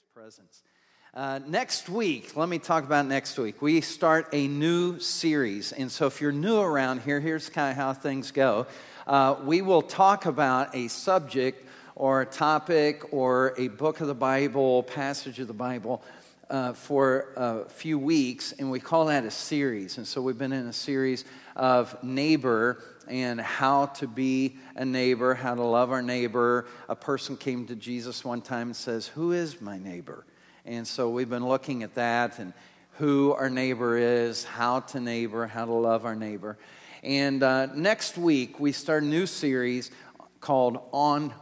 his presence. Uh, next week, let me talk about next week. We start a new series. And so, if you're new around here, here's kind of how things go. Uh, we will talk about a subject or a topic or a book of the Bible, passage of the Bible. Uh, for a few weeks, and we call that a series. And so we've been in a series of neighbor and how to be a neighbor, how to love our neighbor. A person came to Jesus one time and says, Who is my neighbor? And so we've been looking at that and who our neighbor is, how to neighbor, how to love our neighbor. And uh, next week, we start a new series called On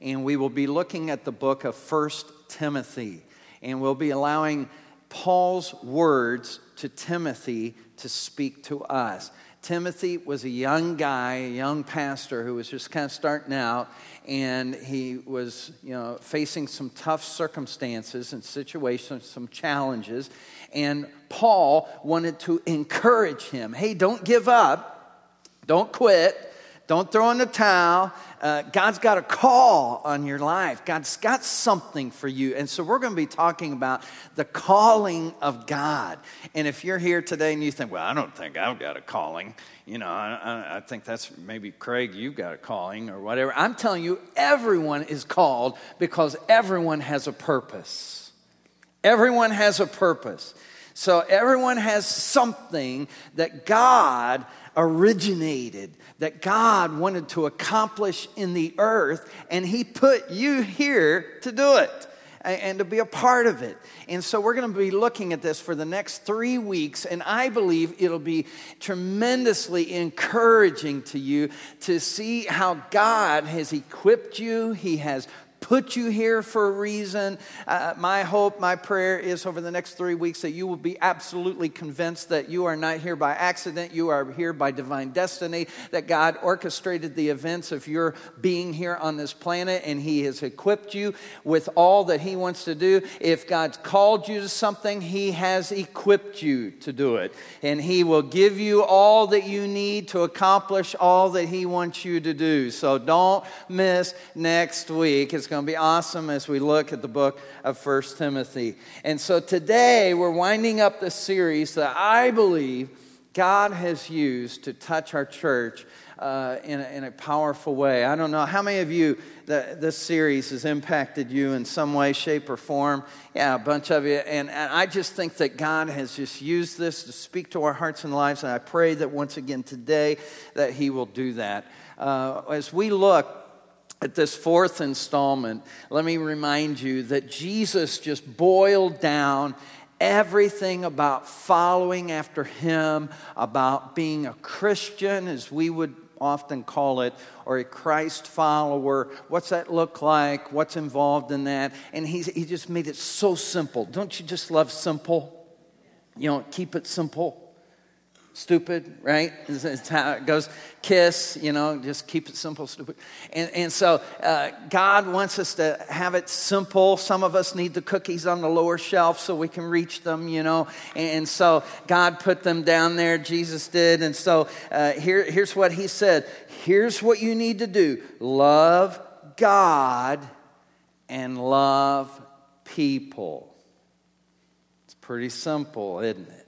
And we will be looking at the book of First Timothy. And we'll be allowing Paul's words to Timothy to speak to us. Timothy was a young guy, a young pastor who was just kind of starting out, and he was, you know, facing some tough circumstances and situations, some challenges. And Paul wanted to encourage him hey, don't give up, don't quit, don't throw in the towel. Uh, God's got a call on your life. God's got something for you. And so we're going to be talking about the calling of God. And if you're here today and you think, well, I don't think I've got a calling, you know, I, I think that's maybe Craig, you've got a calling or whatever. I'm telling you, everyone is called because everyone has a purpose. Everyone has a purpose. So everyone has something that God originated, that God wanted to accomplish in the earth, and He put you here to do it and to be a part of it. And so we're going to be looking at this for the next three weeks, and I believe it'll be tremendously encouraging to you to see how God has equipped you, He has put you here for a reason. Uh, my hope, my prayer is over the next three weeks that you will be absolutely convinced that you are not here by accident. You are here by divine destiny, that God orchestrated the events of your being here on this planet and He has equipped you with all that He wants to do. If God's called you to something, He has equipped you to do it. And He will give you all that you need to accomplish all that He wants you to do. So don't miss next week. It's going going to be awesome as we look at the book of First Timothy. And so today we're winding up the series that I believe God has used to touch our church uh, in, a, in, a, powerful way. I don't know how many of you this series has impacted you in some way, shape, or form. Yeah, a bunch of you. And, and I just think that God has just used this to speak to our hearts and lives. And I pray that once again today that He will do that. Uh, as we look at this fourth installment, let me remind you that Jesus just boiled down everything about following after him, about being a Christian, as we would often call it, or a Christ follower. What's that look like? What's involved in that? And he's, he just made it so simple. Don't you just love simple? You know, keep it simple stupid, right? It's how it goes. Kiss, you know, just keep it simple, stupid. And, and so uh, God wants us to have it simple. Some of us need the cookies on the lower shelf so we can reach them, you know. And so God put them down there, Jesus did. And so uh, here, here's what He said Here's what you need to do love God and love people. It's pretty simple, isn't it?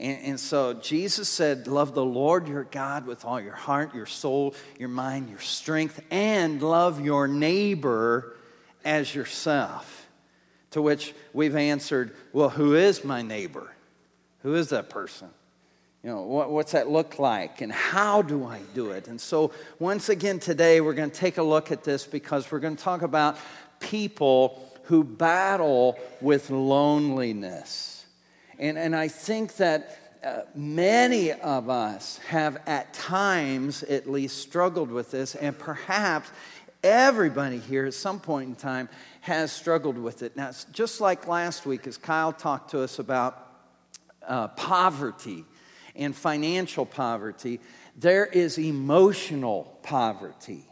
And, and, so Jesus said, Love the Lord your God with all your heart, your soul, your mind, your strength, and love your neighbor as yourself. To which we've answered, Well, who is my neighbor? Who is that person? You know, what, what's that look like? And how do I do it? And so, once again, today we're going to take a look at this because we're going to talk about people who battle with loneliness. And, and I think that uh, many of us have at times at least struggled with this, and perhaps everybody here at some point in time has struggled with it. Now, just like last week, as Kyle talked to us about uh, poverty and financial poverty, there is emotional poverty.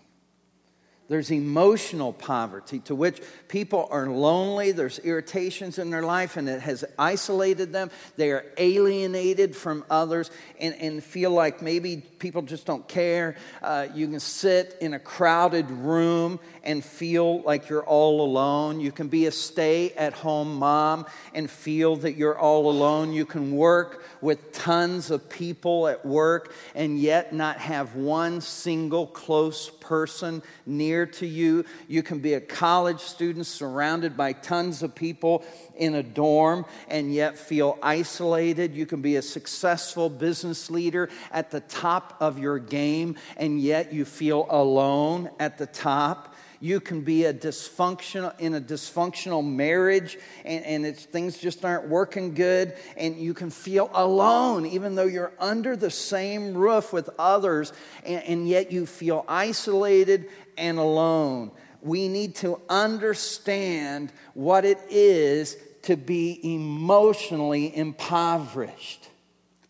There's emotional poverty to which people are lonely. There's irritations in their life and it has isolated them. They are alienated from others and, and feel like maybe people just don't care. Uh, you can sit in a crowded room and feel like you're all alone. You can be a stay at home mom and feel that you're all alone. You can work with tons of people at work and yet not have one single close person near to you. You can be a college student surrounded by tons of people in a dorm and yet feel isolated. You can be a successful business leader at the top of your game and yet you feel alone at the top. You can be a dysfunctional in a dysfunctional marriage and, and it's, things just aren't working good, and you can feel alone, even though you're under the same roof with others, and, and yet you feel isolated and alone. We need to understand what it is to be emotionally impoverished,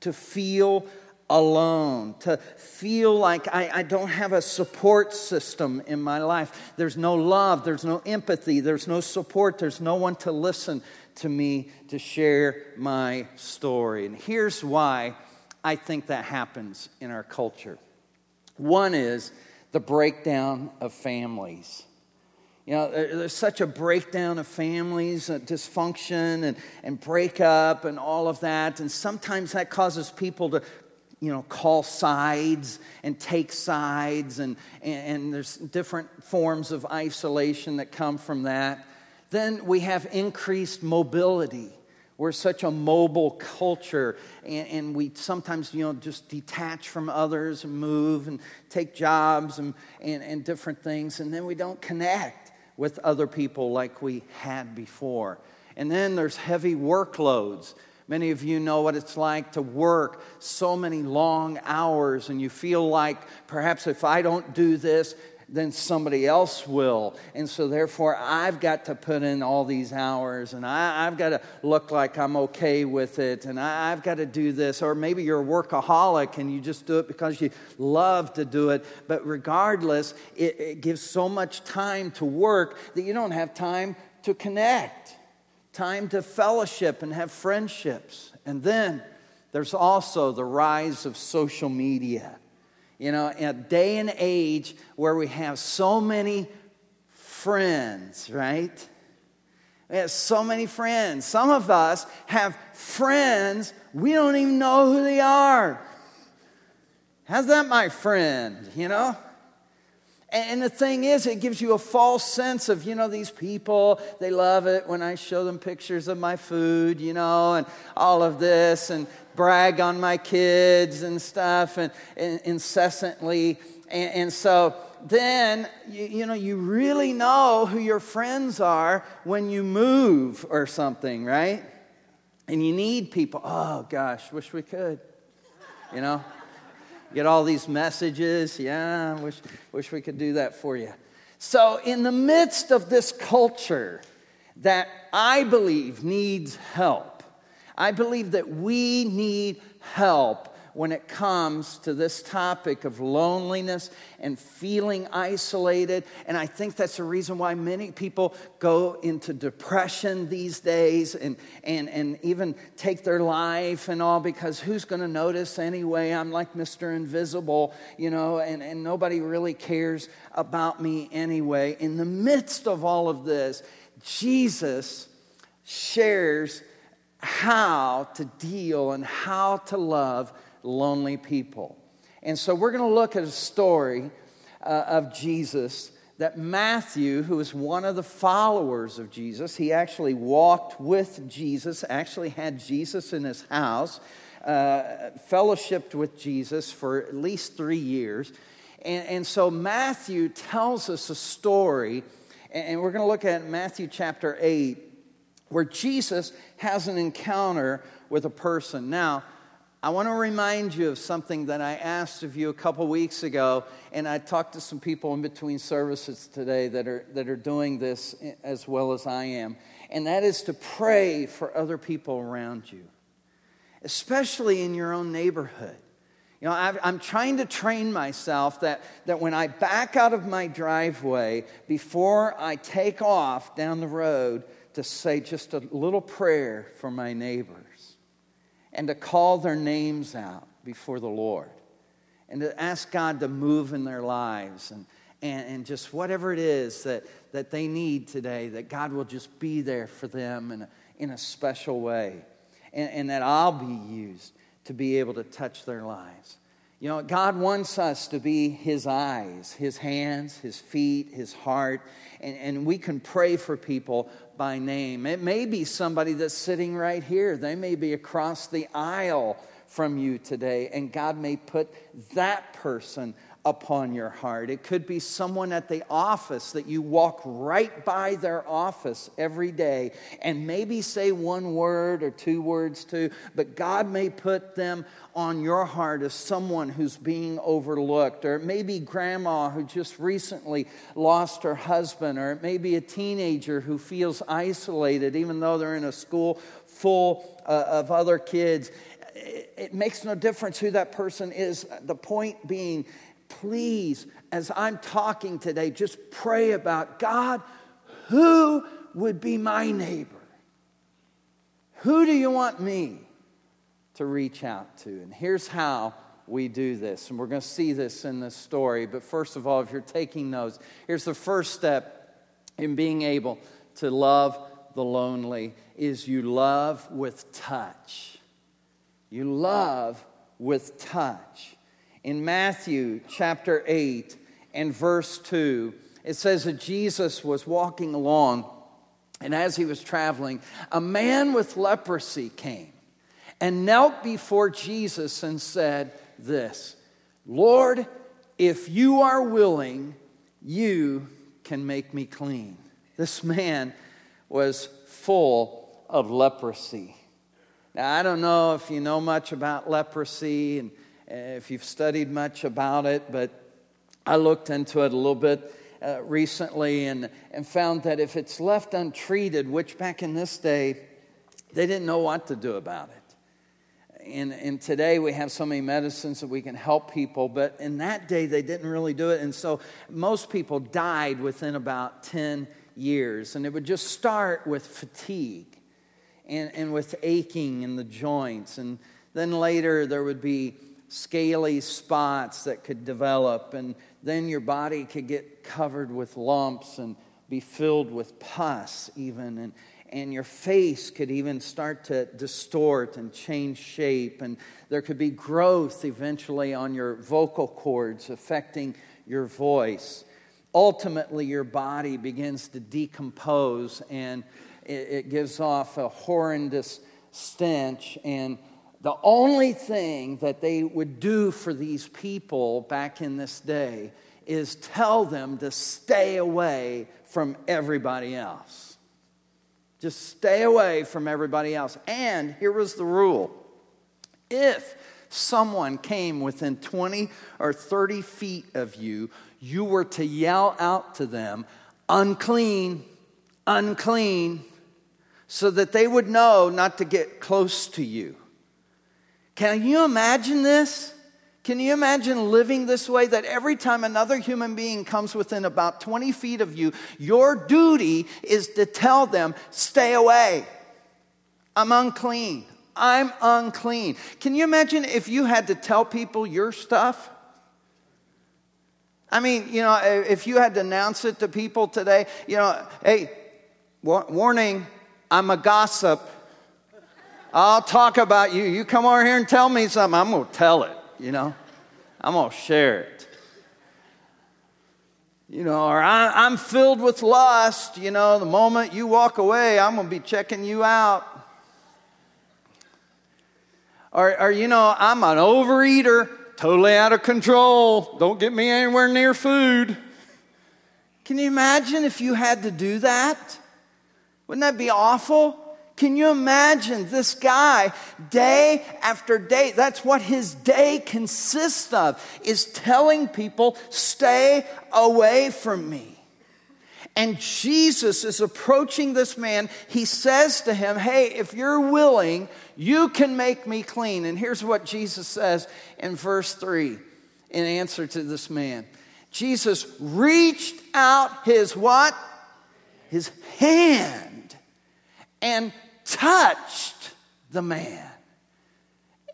to feel alone, to feel like I, I, don't have a support system in my life. There's no love, there's no empathy, there's no support, there's no one to listen to me to share my story. And here's why I think that happens in our culture one is the breakdown of families. You know, there's such a breakdown of families, uh, dysfunction and, and breakup and all of that. And sometimes that causes people to you know, call sides and take sides, and, and, there's different forms of isolation that come from that. Then we have increased mobility. We're such a mobile culture, and, and, we sometimes, you know, just detach from others and move and take jobs and, and, and different things, and then we don't connect with other people like we had before. And then there's heavy workloads Many of you know what it's like to work so many long hours, and you feel like perhaps if I don't do this, then somebody else will. And so, therefore, I've got to put in all these hours and I, have got to look like I'm okay with it and I, I've got to do this. Or maybe you're a workaholic and you just do it because you love to do it. But regardless, it, it gives so much time to work that you don't have time to connect time to fellowship and have friendships. And then there's also the rise of social media. You know, in a day and age where we have so many friends, right? We have so many friends. Some of us have friends, we don't even know who they are. How's that, my friend? You know? And the thing is, it gives you a false sense of, you know, these people, they love it when I show them pictures of my food, you know, and all of this, and brag on my kids and stuff, and, and incessantly. And, and, so then, you, you know, you really know who your friends are when you move or something, right? And you need people. Oh, gosh, wish we could, you know? Get all these messages. Yeah, wish, wish we could do that for you. So, in the midst of this culture that I believe needs help, I believe that we need help when it comes to this topic of loneliness and feeling isolated. And I think that's the reason why many people go into depression these days and, and, and even take their life and all because who's going to notice anyway? I'm like Mr. Invisible, you know, and, and nobody really cares about me anyway. In the midst of all of this, Jesus shares how to deal and how to love lonely people. And so we're going to look at a story uh, of Jesus that Matthew, who is one of the followers of Jesus, he actually walked with Jesus, actually had Jesus in his house, uh, fellowshipped with Jesus for at least three years. And, and so Matthew tells us a story, and we're going to look at Matthew chapter 8, where Jesus has an encounter with a person. Now, I want to remind you of something that I asked of you a couple weeks ago, and I talked to some people in between services today that are, that are doing this as well as I am, and that is to pray for other people around you, especially in your own neighborhood. You know, I'm trying to train myself that, that when I back out of my driveway, before I take off down the road, to say just a little prayer for my neighbors and to call their names out before the Lord and to ask God to move in their lives and, and, and just whatever it is that, that they need today, that God will just be there for them in a, in a special way and, and that I'll be used to be able to touch their lives. You know, God wants us to be His eyes, His hands, His feet, His heart, and, and we can pray for people by name. It may be somebody that's sitting right here, they may be across the aisle from you today, and God may put that person upon your heart. It could be someone at the office that you walk right by their office every day and maybe say one word or two words to, but God may put them on your heart as someone who's being overlooked. Or it may be grandma who just recently lost her husband, or it may be a teenager who feels isolated even though they're in a school full uh, of other kids. It makes no difference who that person is. The point being, please, as I'm talking today, just pray about God, who would be my neighbor? Who do you want me to reach out to? And here's how we do this. And we're going to see this in this story. But first of all, if you're taking notes, here's the first step in being able to love the lonely is you love with touch. You love with touch in Matthew chapter 8 and verse 2, it says that Jesus was walking along, and as he was traveling, a man with leprosy came and knelt before Jesus and said, This, Lord, if you are willing, you can make me clean. This man was full of leprosy. Now, I don't know if you know much about leprosy and if you've studied much about it, but I looked into it a little bit uh, recently and, and found that if it's left untreated, which back in this day, they didn't know what to do about it. And, and today we have so many medicines that we can help people, but in that day they didn't really do it. And so most people died within about 10 years. And it would just start with fatigue and, and with aching in the joints. And then later there would be scaly spots that could develop, and then your body could get covered with lumps and be filled with pus, even. And, and your face could even start to distort and change shape. And there could be growth eventually on your vocal cords, affecting your voice. Ultimately, your body begins to decompose and it, it gives off a horrendous stench. And the only thing that they would do for these people back in this day is tell them to stay away from everybody else. Just stay away from everybody else. And here was the rule if someone came within 20 or 30 feet of you, you were to yell out to them, unclean, unclean, so that they would know not to get close to you. Can you imagine this? Can you imagine living this way that every time another human being comes within about 20 feet of you, your duty is to tell them, stay away. I'm unclean. I'm unclean. Can you imagine if you had to tell people your stuff? I mean, you know, if you had to announce it to people today, you know, hey, warning, I'm a gossip. I'll talk about you. You come over here and tell me something, I'm going to tell it, you know? I'm going to share it. You know, or I, am filled with lust. You know, the moment you walk away, I'm going to be checking you out. Or, or, you know, I'm an overeater, totally out of control. Don't get me anywhere near food. Can you imagine if you had to do that? Wouldn't that be awful? Can you imagine this guy day after day? That's what his day consists of, is telling people, stay away from me. And Jesus is approaching this man. He says to him, Hey, if you're willing, you can make me clean. And here's what Jesus says in verse 3 in answer to this man Jesus reached out his what? His hand and touched the man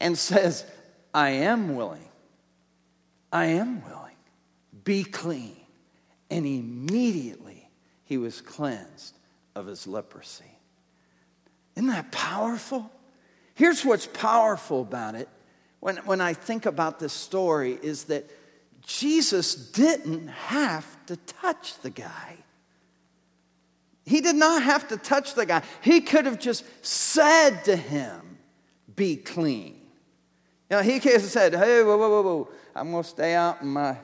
and says, I am willing. I am willing. Be clean. And immediately he was cleansed of his leprosy. Isn't that powerful? Here's what's powerful about it when, when I think about this story is that Jesus didn't have to touch the guy. He did not have to touch the guy. He could have just said to him, Be clean. You know, he could have said, Hey, whoa, whoa, whoa, whoa. I'm going to stay out in my,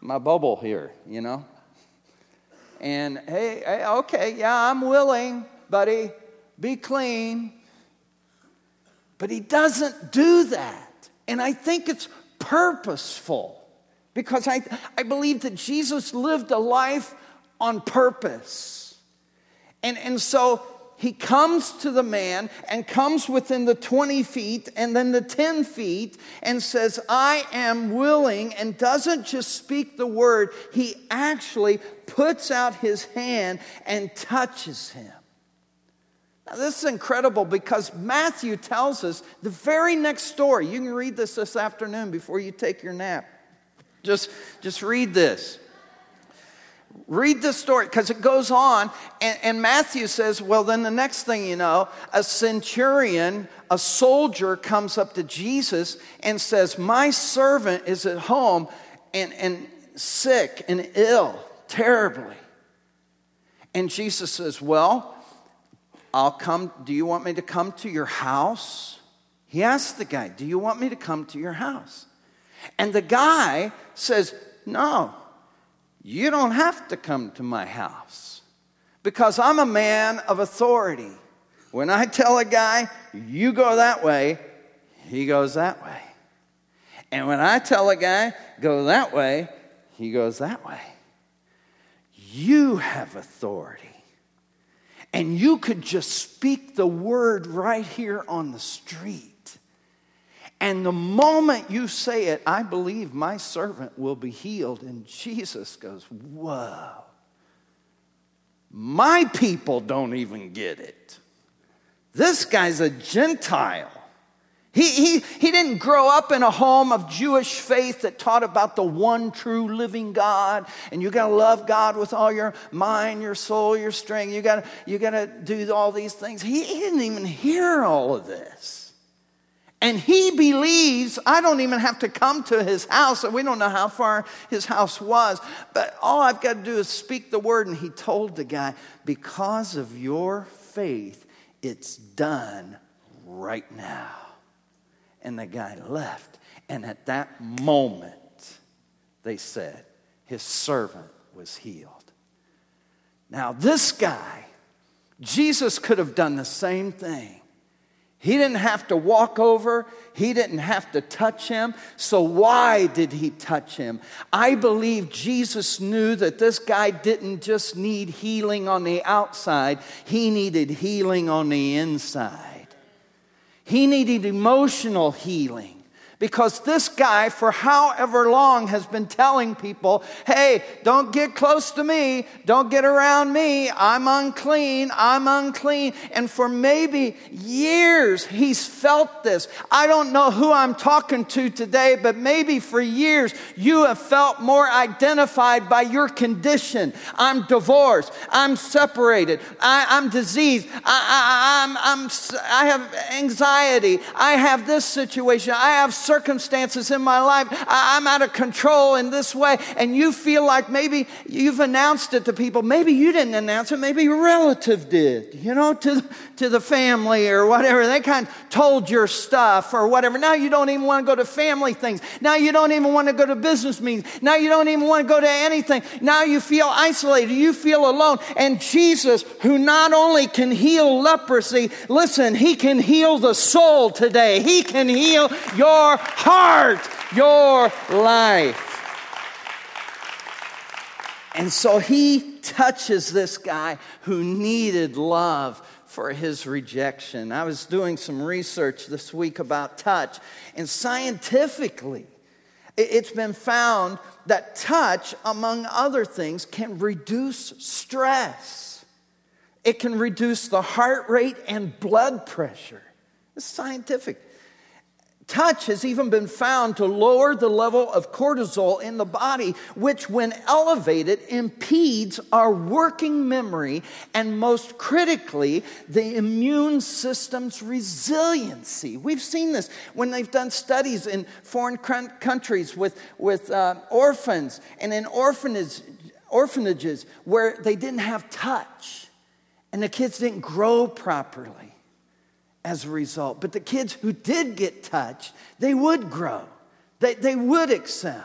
my bubble here, you know? And hey, hey, okay, yeah, I'm willing, buddy. Be clean. But he doesn't do that. And I think it's purposeful because I, I believe that Jesus lived a life on purpose. And, and so he comes to the man and comes within the 20 feet and then the 10 feet and says, I am willing, and doesn't just speak the word, he actually puts out his hand and touches him. Now, this is incredible because Matthew tells us the very next story. You can read this this afternoon before you take your nap. Just, just read this. Read the story because it goes on, and, and, Matthew says, Well, then the next thing you know, a centurion, a soldier, comes up to Jesus and says, My servant is at home and, and sick and ill, terribly. And Jesus says, Well, I'll come. Do you want me to come to your house? He asked the guy, Do you want me to come to your house? And the guy says, No, you don't have to come to my house because I'm a man of authority. When I tell a guy, you go that way, he goes that way. And when I tell a guy, go that way, he goes that way. You have authority. And you could just speak the word right here on the street. And the moment you say it, I believe my servant will be healed. And Jesus goes, Whoa. My people don't even get it. This guy's a Gentile. He, he, he didn't grow up in a home of Jewish faith that taught about the one true living God, and you gotta love God with all your mind, your soul, your strength. You gotta, you gotta do all these things. He, he didn't even hear all of this. And he believes I don't even have to come to his house. We don't know how far his house was, but all I've got to do is speak the word. And he told the guy, Because of your faith, it's done right now. And the guy left. And at that moment, they said, his servant was healed. Now, this guy, Jesus could have done the same thing. He didn't have to walk over, he didn't have to touch him. So, why did he touch him? I believe Jesus knew that this guy didn't just need healing on the outside, he needed healing on the inside. He needed emotional healing because this guy, for however long, has been telling people, hey, don't get close to me, don't get around me, I'm unclean, I'm unclean. And for maybe years, he's felt this. I don't know who I'm talking to today, but maybe for years, you have felt more identified by your condition. I'm divorced, I'm separated, I, am diseased, I, I, I'm, I'm, I have anxiety, I have this situation, I have circumstances in my life. I, am out of control in this way. And you feel like maybe you've announced it to people. Maybe you didn't announce it, maybe your relative did, you know, to, to the family or whatever. They kind of told your stuff or whatever. Now you don't even want to go to family things. Now you don't even want to go to business meetings. Now you don't even want to go to anything. Now you feel isolated. You feel alone. And Jesus, who not only can heal leprosy, listen, he can heal the soul today. He can heal your heart, your life. And so he touches this guy who needed love for his rejection. I was doing some research this week about touch, and scientifically, it's been found that touch, among other things, can reduce stress. It can reduce the heart rate and blood pressure. It's scientific. Touch has even been found to lower the level of cortisol in the body, which, when elevated, impedes our working memory and, most critically, the immune system's resiliency. We've seen this when they've done studies in foreign countries with, with uh, orphans and in orphanage, orphanages where they didn't have touch and the kids didn't grow properly as a result. But the kids who did get touched, they would grow, they, they would excel.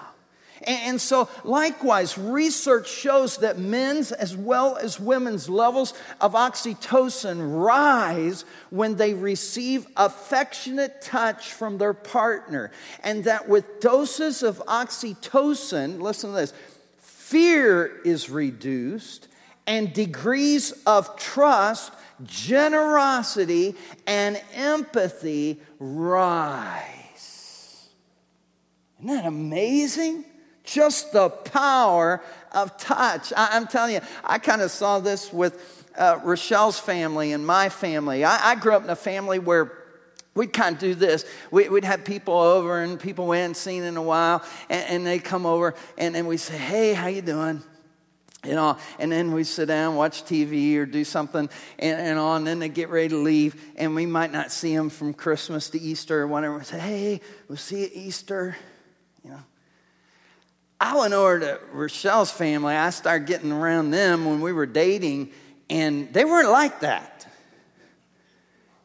And, and so, likewise, research shows that men's as well as women's levels of oxytocin rise when they receive affectionate touch from their partner. And that with doses of oxytocin, listen to this, fear is reduced and degrees of trust generosity and empathy rise. Isn't that amazing? Just the power of touch. I, am telling you, I kind of saw this with uh, Rochelle's family and my family. I, I grew up in a family where we'd kind of do this. We, would have people over and people we hadn't seen in a while, and, and they come over and, and we say, hey, how you doing? You know, and then we sit down, watch TV or do something, and, and on, and then they get ready to leave, and we might not see them from Christmas to Easter or whatever. We say, hey, we'll see you at Easter, you know. I went over to Rochelle's family. I started getting around them when we were dating, and they weren't like that.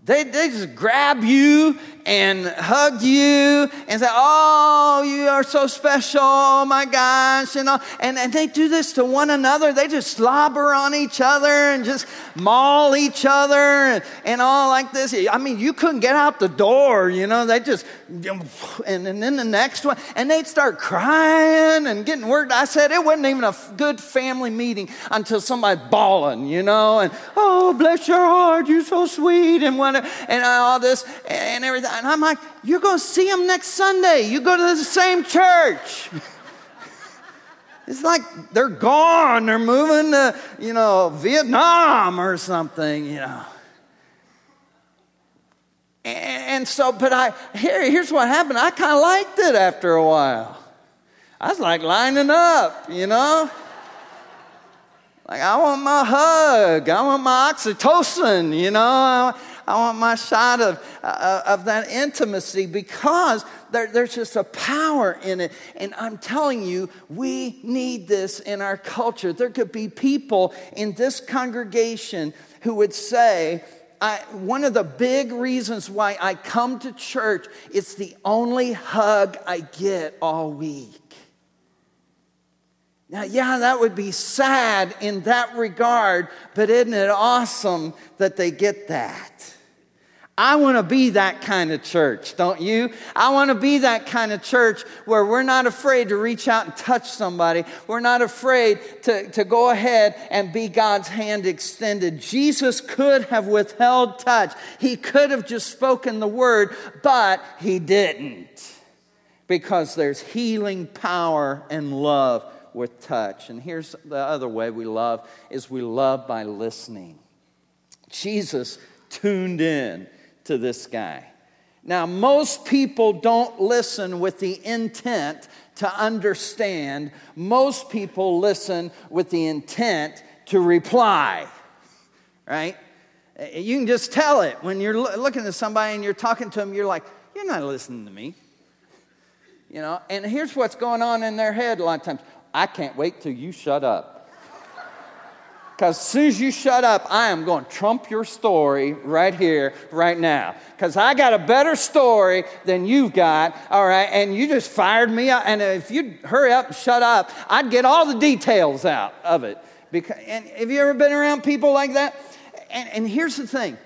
They, they just grab you and hug you and say, Oh, you are so special. Oh my gosh. You know, and, and they do this to one another. They just slobber on each other and just maul each other and, and all like this. I mean, you couldn't get out the door, you know, they just, and, and then the next one, and they'd start crying and getting worked. I said it wasn't even a good family meeting until somebody bawling, you know, and, Oh, bless your heart. You're so sweet. And what and all this and everything. And I'm like, you're going to see them next Sunday. You go to the same church. it's like they're gone. They're moving to, you know, Vietnam or something, you know. And so, but I, here, here's what happened. I kind of liked it after a while. I was like lining up, you know? Like, I want my hug. I want my oxytocin, you know? I want my shot of, uh, of that intimacy because there, there's just a power in it. And I'm telling you, we need this in our culture. There could be people in this congregation who would say, I, one of the big reasons why I come to church, it's the only hug I get all week. Now, yeah, that would be sad in that regard, but isn't it awesome that they get that? I want to be that kind of church, don't you? I want to be that kind of church where we're not afraid to reach out and touch somebody. We're not afraid to, to go ahead and be God's hand extended. Jesus could have withheld touch, He could have just spoken the word, but He didn't because there's healing power and love with touch. And here's the other way we love is we love by listening. Jesus tuned in to this guy. Now, most people don't listen with the intent to understand. Most people listen with the intent to reply, right? You can just tell it when you're looking at somebody and you're talking to them, you're like, you're not listening to me. You know, and here's what's going on in their head a lot of times. I can't wait till you shut up. Because as soon as you shut up, I am going to trump your story right here, right now. Because I got a better story than you've got, all right? And you just fired me out. And if you'd hurry up and shut up, I'd get all the details out of it. Because, and have you ever been around people like that? And, and here's the thing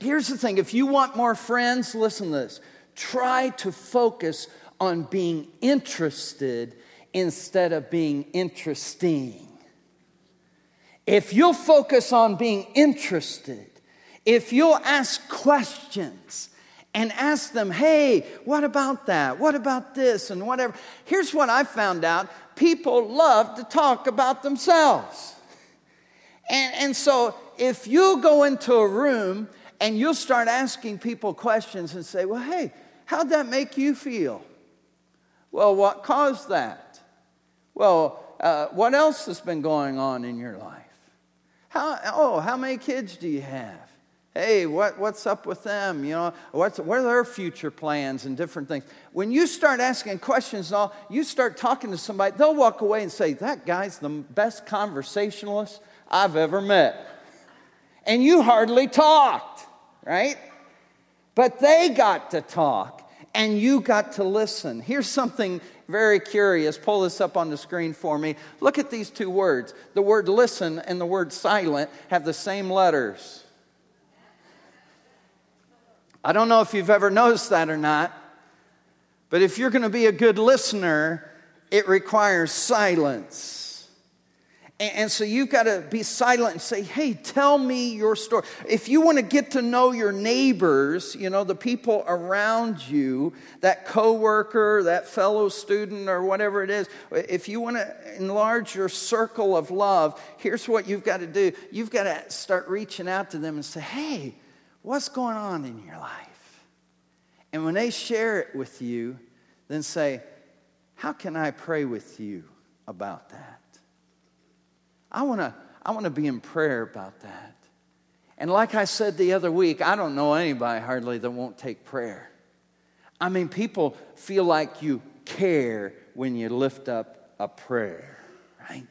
here's the thing if you want more friends, listen to this. Try to focus on being interested instead of being interesting. If you'll focus on being interested, if you'll ask questions and ask them, hey, what about that? What about this? And whatever. Here's what I found out people love to talk about themselves. And, and so if you go into a room and you'll start asking people questions and say, well, hey, how'd that make you feel? Well, what caused that? Well, uh, what else has been going on in your life? How, oh, how many kids do you have? Hey, what, what's up with them? You know, what's, what are their future plans and different things? When you start asking questions and all, you start talking to somebody, they'll walk away and say, That guy's the best conversationalist I've ever met. And you hardly talked, right? But they got to talk and you got to listen. Here's something very curious. Pull this up on the screen for me. Look at these two words. The word listen and the word silent have the same letters. I don't know if you've ever noticed that or not, but if you're going to be a good listener, it requires silence. And, so you've got to be silent and say, hey, tell me your story. If you want to get to know your neighbors, you know, the people around you, that coworker, that fellow student, or whatever it is, if you want to enlarge your circle of love, here's what you've got to do. You've got to start reaching out to them and say, hey, what's going on in your life? And when they share it with you, then say, how can I pray with you about that? I want to I want to be in prayer about that. And like I said the other week, I don't know anybody hardly that won't take prayer. I mean, people feel like you care when you lift up a prayer, right?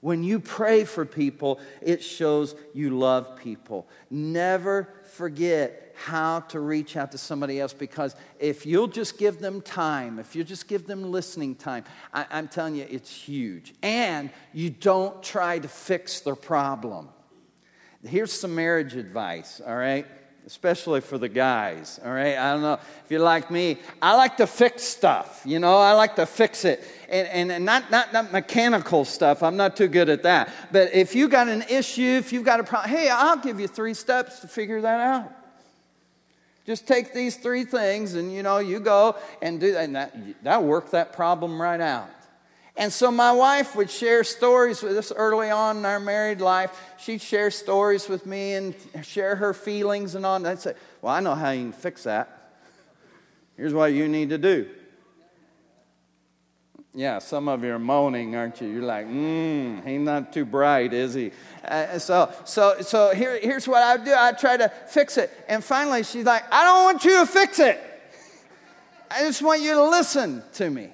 When you pray for people, it shows you love people. Never forget how to reach out to somebody else because if you'll just give them time, if you just give them listening time, I, I'm telling you, it's huge. And you don't try to fix their problem. Here's some marriage advice, all right? Especially for the guys, all right? I don't know if you're like me. I like to fix stuff, you know, I like to fix it. And, and, not, not, not mechanical stuff, I'm not too good at that. But if you got an issue, if you've got a problem, hey, I'll give you three steps to figure that out. Just take these three things and you know, you go and do that, and that, that work that problem right out. And so my wife would share stories with us early on in our married life. She'd share stories with me and share her feelings and all. And I'd say, Well, I know how you can fix that. Here's what you need to do. Yeah, some of you are moaning, aren't you? You're like, hmm, he's not too bright, is he? Uh, so, so, so here, here's what I do. I try to fix it. And finally, she's like, I don't want you to fix it. I just want you to listen to me.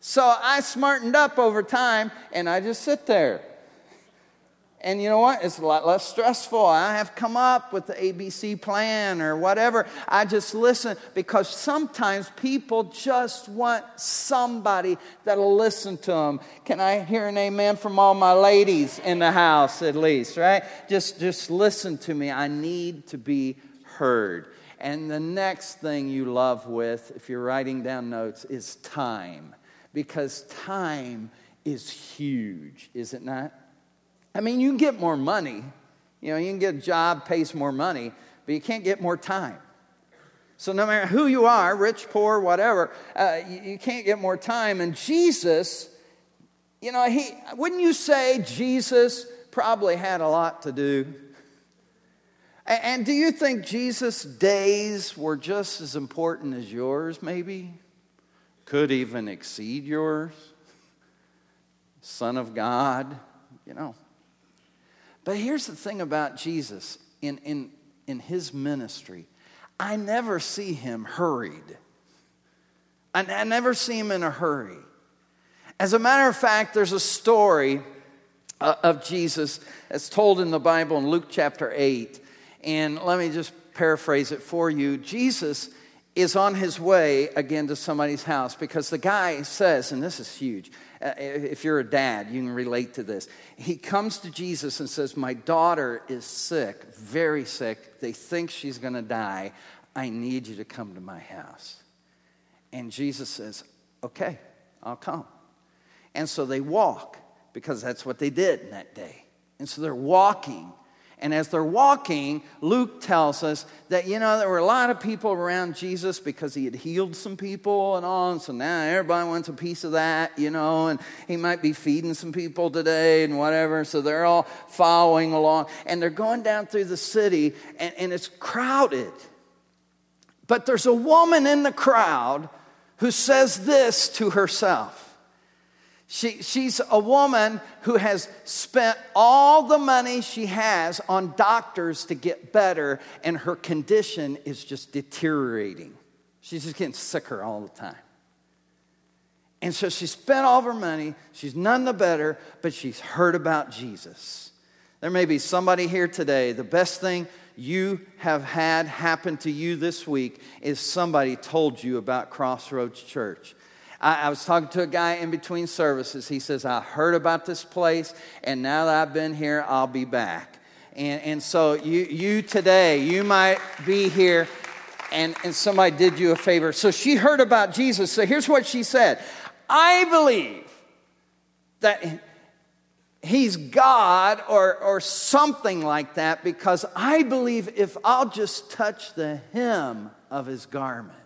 So I smartened up over time, and I just sit there. And you know what? It's a lot less stressful. I have come up with the ABC plan or whatever. I just listen because sometimes people just want somebody that'll listen to them. Can I hear an amen from all my ladies in the house at least, right? Just just listen to me. I need to be heard. And the next thing you love with if you're writing down notes is time. Because time is huge, is it not? I mean, you can get more money. You know, you can get a job, pays more money, but you can't get more time. So, no matter who you are, rich, poor, whatever, uh, you, you can't get more time. And Jesus, you know, he, wouldn't you say Jesus probably had a lot to do? And, and do you think Jesus' days were just as important as yours, maybe? Could even exceed yours? Son of God, you know. But here's the thing about Jesus in, in, in his ministry I never see him hurried. I, I never see him in a hurry. As a matter of fact, there's a story uh, of Jesus that's told in the Bible in Luke chapter 8. And let me just paraphrase it for you. Jesus is on his way again to somebody's house because the guy says, and this is huge, uh, if you're a dad, you can relate to this. He comes to Jesus and says, My daughter is sick, very sick. They think she's going to die. I need you to come to my house. And Jesus says, Okay, I'll come. And so they walk because that's what they did in that day. And so they're walking. And as they're walking, Luke tells us that, you know, there were a lot of people around Jesus because he had healed some people and all. And so now everybody wants a piece of that, you know, and he might be feeding some people today and whatever. So they're all following along. And they're going down through the city, and, and it's crowded. But there's a woman in the crowd who says this to herself. She, she's a woman who has spent all the money she has on doctors to get better, and her condition is just deteriorating. She's just getting sicker all the time. And so she spent all of her money, she's none the better, but she's heard about Jesus. There may be somebody here today, the best thing you have had happen to you this week is somebody told you about Crossroads Church. I, I, was talking to a guy in between services. He says, I heard about this place, and now that I've been here, I'll be back. And, and so, you, you today, you might be here, and, and somebody did you a favor. So, she heard about Jesus. So, here's what she said I believe that he's God or, or something like that because I believe if I'll just touch the hem of his garment,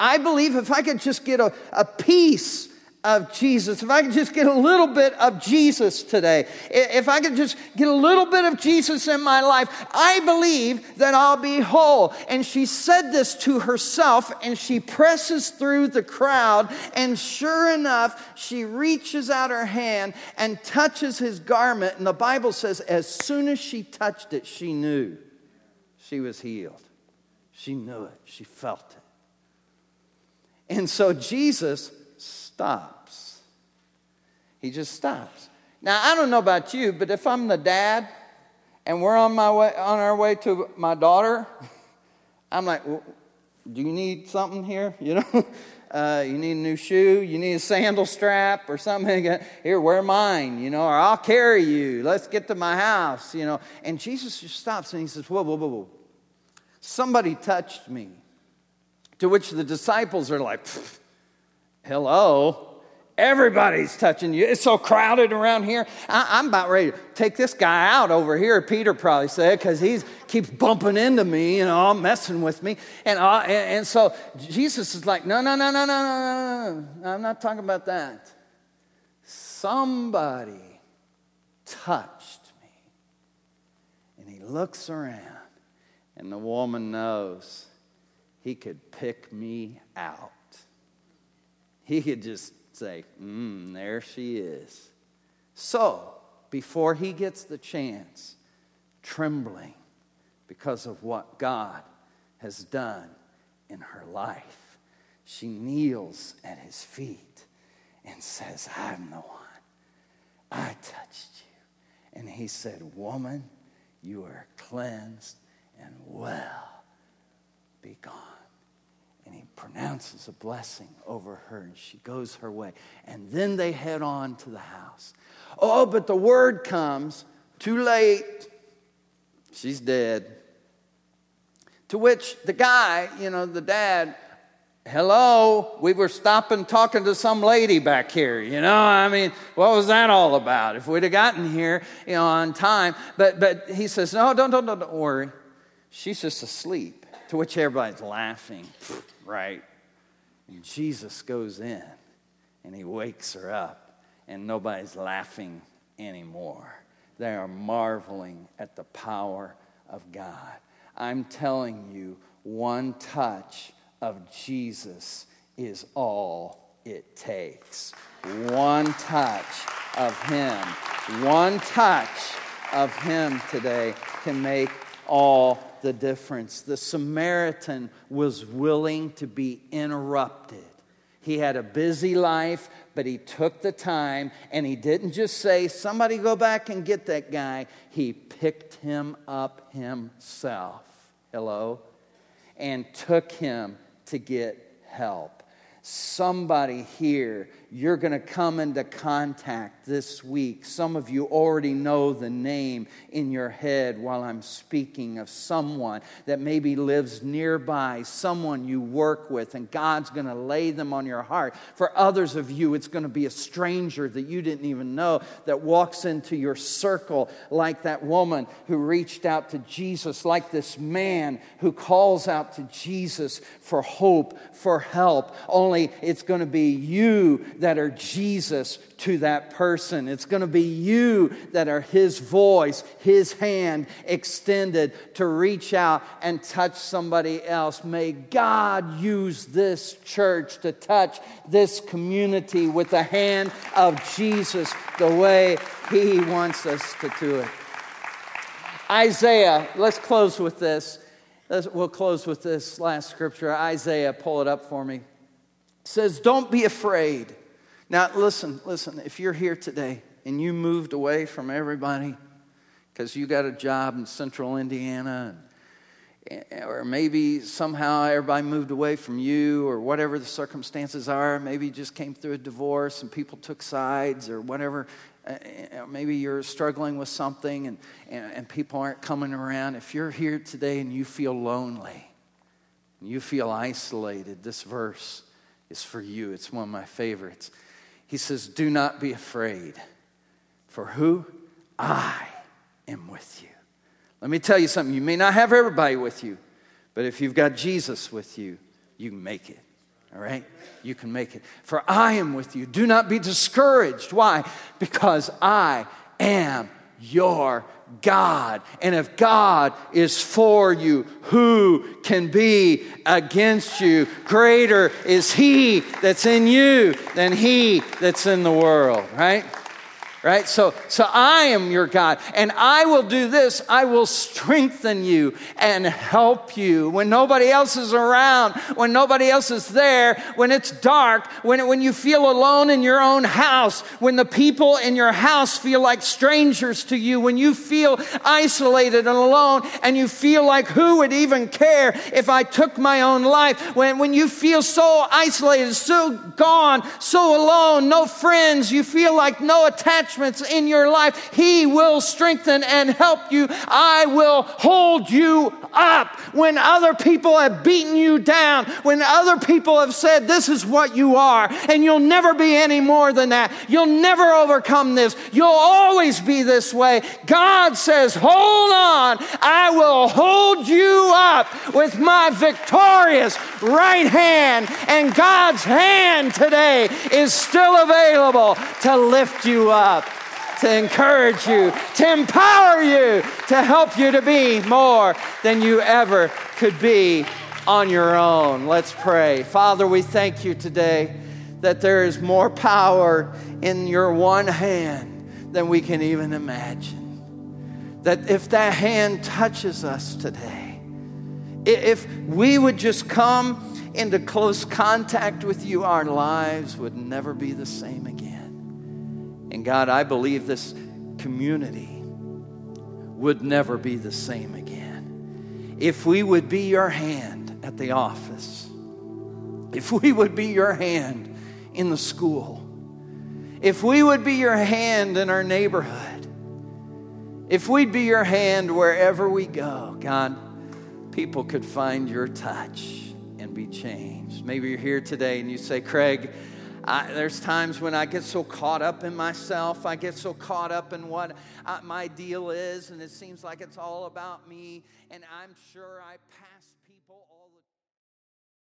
I believe if I could just get a, a piece of Jesus, if I could just get a little bit of Jesus today, if I could just get a little bit of Jesus in my life, I believe that I'll be whole. And she said this to herself, and she presses through the crowd, and sure enough, she reaches out her hand and touches his garment. And the Bible says, as soon as she touched it, she knew she was healed. She knew it, she felt it. And so Jesus stops. He just stops. Now, I don't know about you, but if I'm the dad and we're on, my way, on our way to my daughter, I'm like, well, do you need something here? You know, uh, you need a new shoe, you need a sandal strap or something. Here, wear mine, you know, or I'll carry you. Let's get to my house, you know. And Jesus just stops and he says, whoa, whoa, whoa, whoa. Somebody touched me. To which the disciples are like, hello, everybody's touching you. It's so crowded around here. I, am about ready to take this guy out over here, Peter probably said, because he keeps bumping into me, you know, messing with me. And, uh, and, and so Jesus is like, no, no, no, no, no, no, no, I'm not talking about that. Somebody touched me. And he looks around, and the woman knows he could pick me out. He could just say, mm, there she is. So, before he gets the chance, trembling because of what God has done in her life, she kneels at his feet and says, I'm the one. I touched you. And he said, Woman, you are cleansed and well. Be gone and he pronounces a blessing over her, and she goes her way. And then they head on to the house. Oh, but the word comes too late. She's dead. To which the guy, you know, the dad, hello, we were stopping talking to some lady back here, you know? I mean, what was that all about? If we'd have gotten here, you know, on time. But but he says, no, don't, don't, don't, don't worry. She's just asleep. To which everybody's laughing right? And Jesus goes in and he wakes her up, and nobody's laughing anymore. They are marveling at the power of God. I'm telling you, one touch of Jesus is all it takes. One touch of Him, one touch of Him today can make all the difference. The Samaritan was willing to be interrupted. He had a busy life, but he took the time and he didn't just say, Somebody go back and get that guy. He picked him up himself. Hello? And took him to get help. Somebody here, you're going to come into contact this week. Some of you already know the name in your head while I'm speaking of someone that maybe lives nearby, someone you work with, and God's going to lay them on your heart. For others of you, it's going to be a stranger that you didn't even know that walks into your circle, like that woman who reached out to Jesus, like this man who calls out to Jesus for hope, for help. Only it's going to be you that are Jesus to that person. It's going to be you that are His voice, His hand extended to reach out and touch somebody else. May God use this church to touch this community with the hand of Jesus the way He wants us to do it. Isaiah, let's close with this. We'll close with this last scripture. Isaiah, pull it up for me. It says, Don't be afraid. Now, listen, listen, if you're here today and you moved away from everybody because you got a job in central Indiana, and, or maybe somehow everybody moved away from you, or whatever the circumstances are, maybe you just came through a divorce and people took sides, or whatever. Uh, uh, maybe you're struggling with something and, and, and people aren't coming around. If you're here today and you feel lonely, you feel isolated, this verse is for you. It's one of my favorites. He says, Do not be afraid. For who? I am with you. Let me tell you something. You may not have everybody with you, but if you've got Jesus with you, you make it. All right? You can make it. For I am with you. Do not be discouraged. Why? Because I am your God. And if God is for you, who can be against you? Greater is He that's in you than He that's in the world, right? Right? So, so I am your God, and I will do this. I will strengthen you and help you when nobody else is around, when nobody else is there, when it's dark, when, when you feel alone in your own house, when the people in your house feel like strangers to you, when you feel isolated and alone, and you feel like who would even care if I took my own life, when, when you feel so isolated, so gone, so alone, no friends, you feel like no attachment attachments in your life, He will strengthen and help you. I will hold you up when other people have beaten you down, when other people have said, This is what you are, and you'll never be any more than that. You'll never overcome this. You'll always be this way. God says, Hold on, I will hold you up with my victorious right hand. And God's hand today is still available to lift you up to encourage you, to empower you, to help you to be more than you ever could be on your own. Let's pray. Father, we thank you today that there is more power in your one hand than we can even imagine. That if that hand touches us today, if we would just come into close contact with you, our lives would never be the same again. And God, I believe this community would never be the same again. If we would be your hand at the office, if we would be your hand in the school, if we would be your hand in our neighborhood, if we'd be your hand wherever we go, God, people could find your touch and be changed. Maybe you're here today and you say, Craig, I, there's times when I get so caught up in myself, I get so caught up in what I, uh, my deal is, and it seems like it's all about me, and I'm sure I pass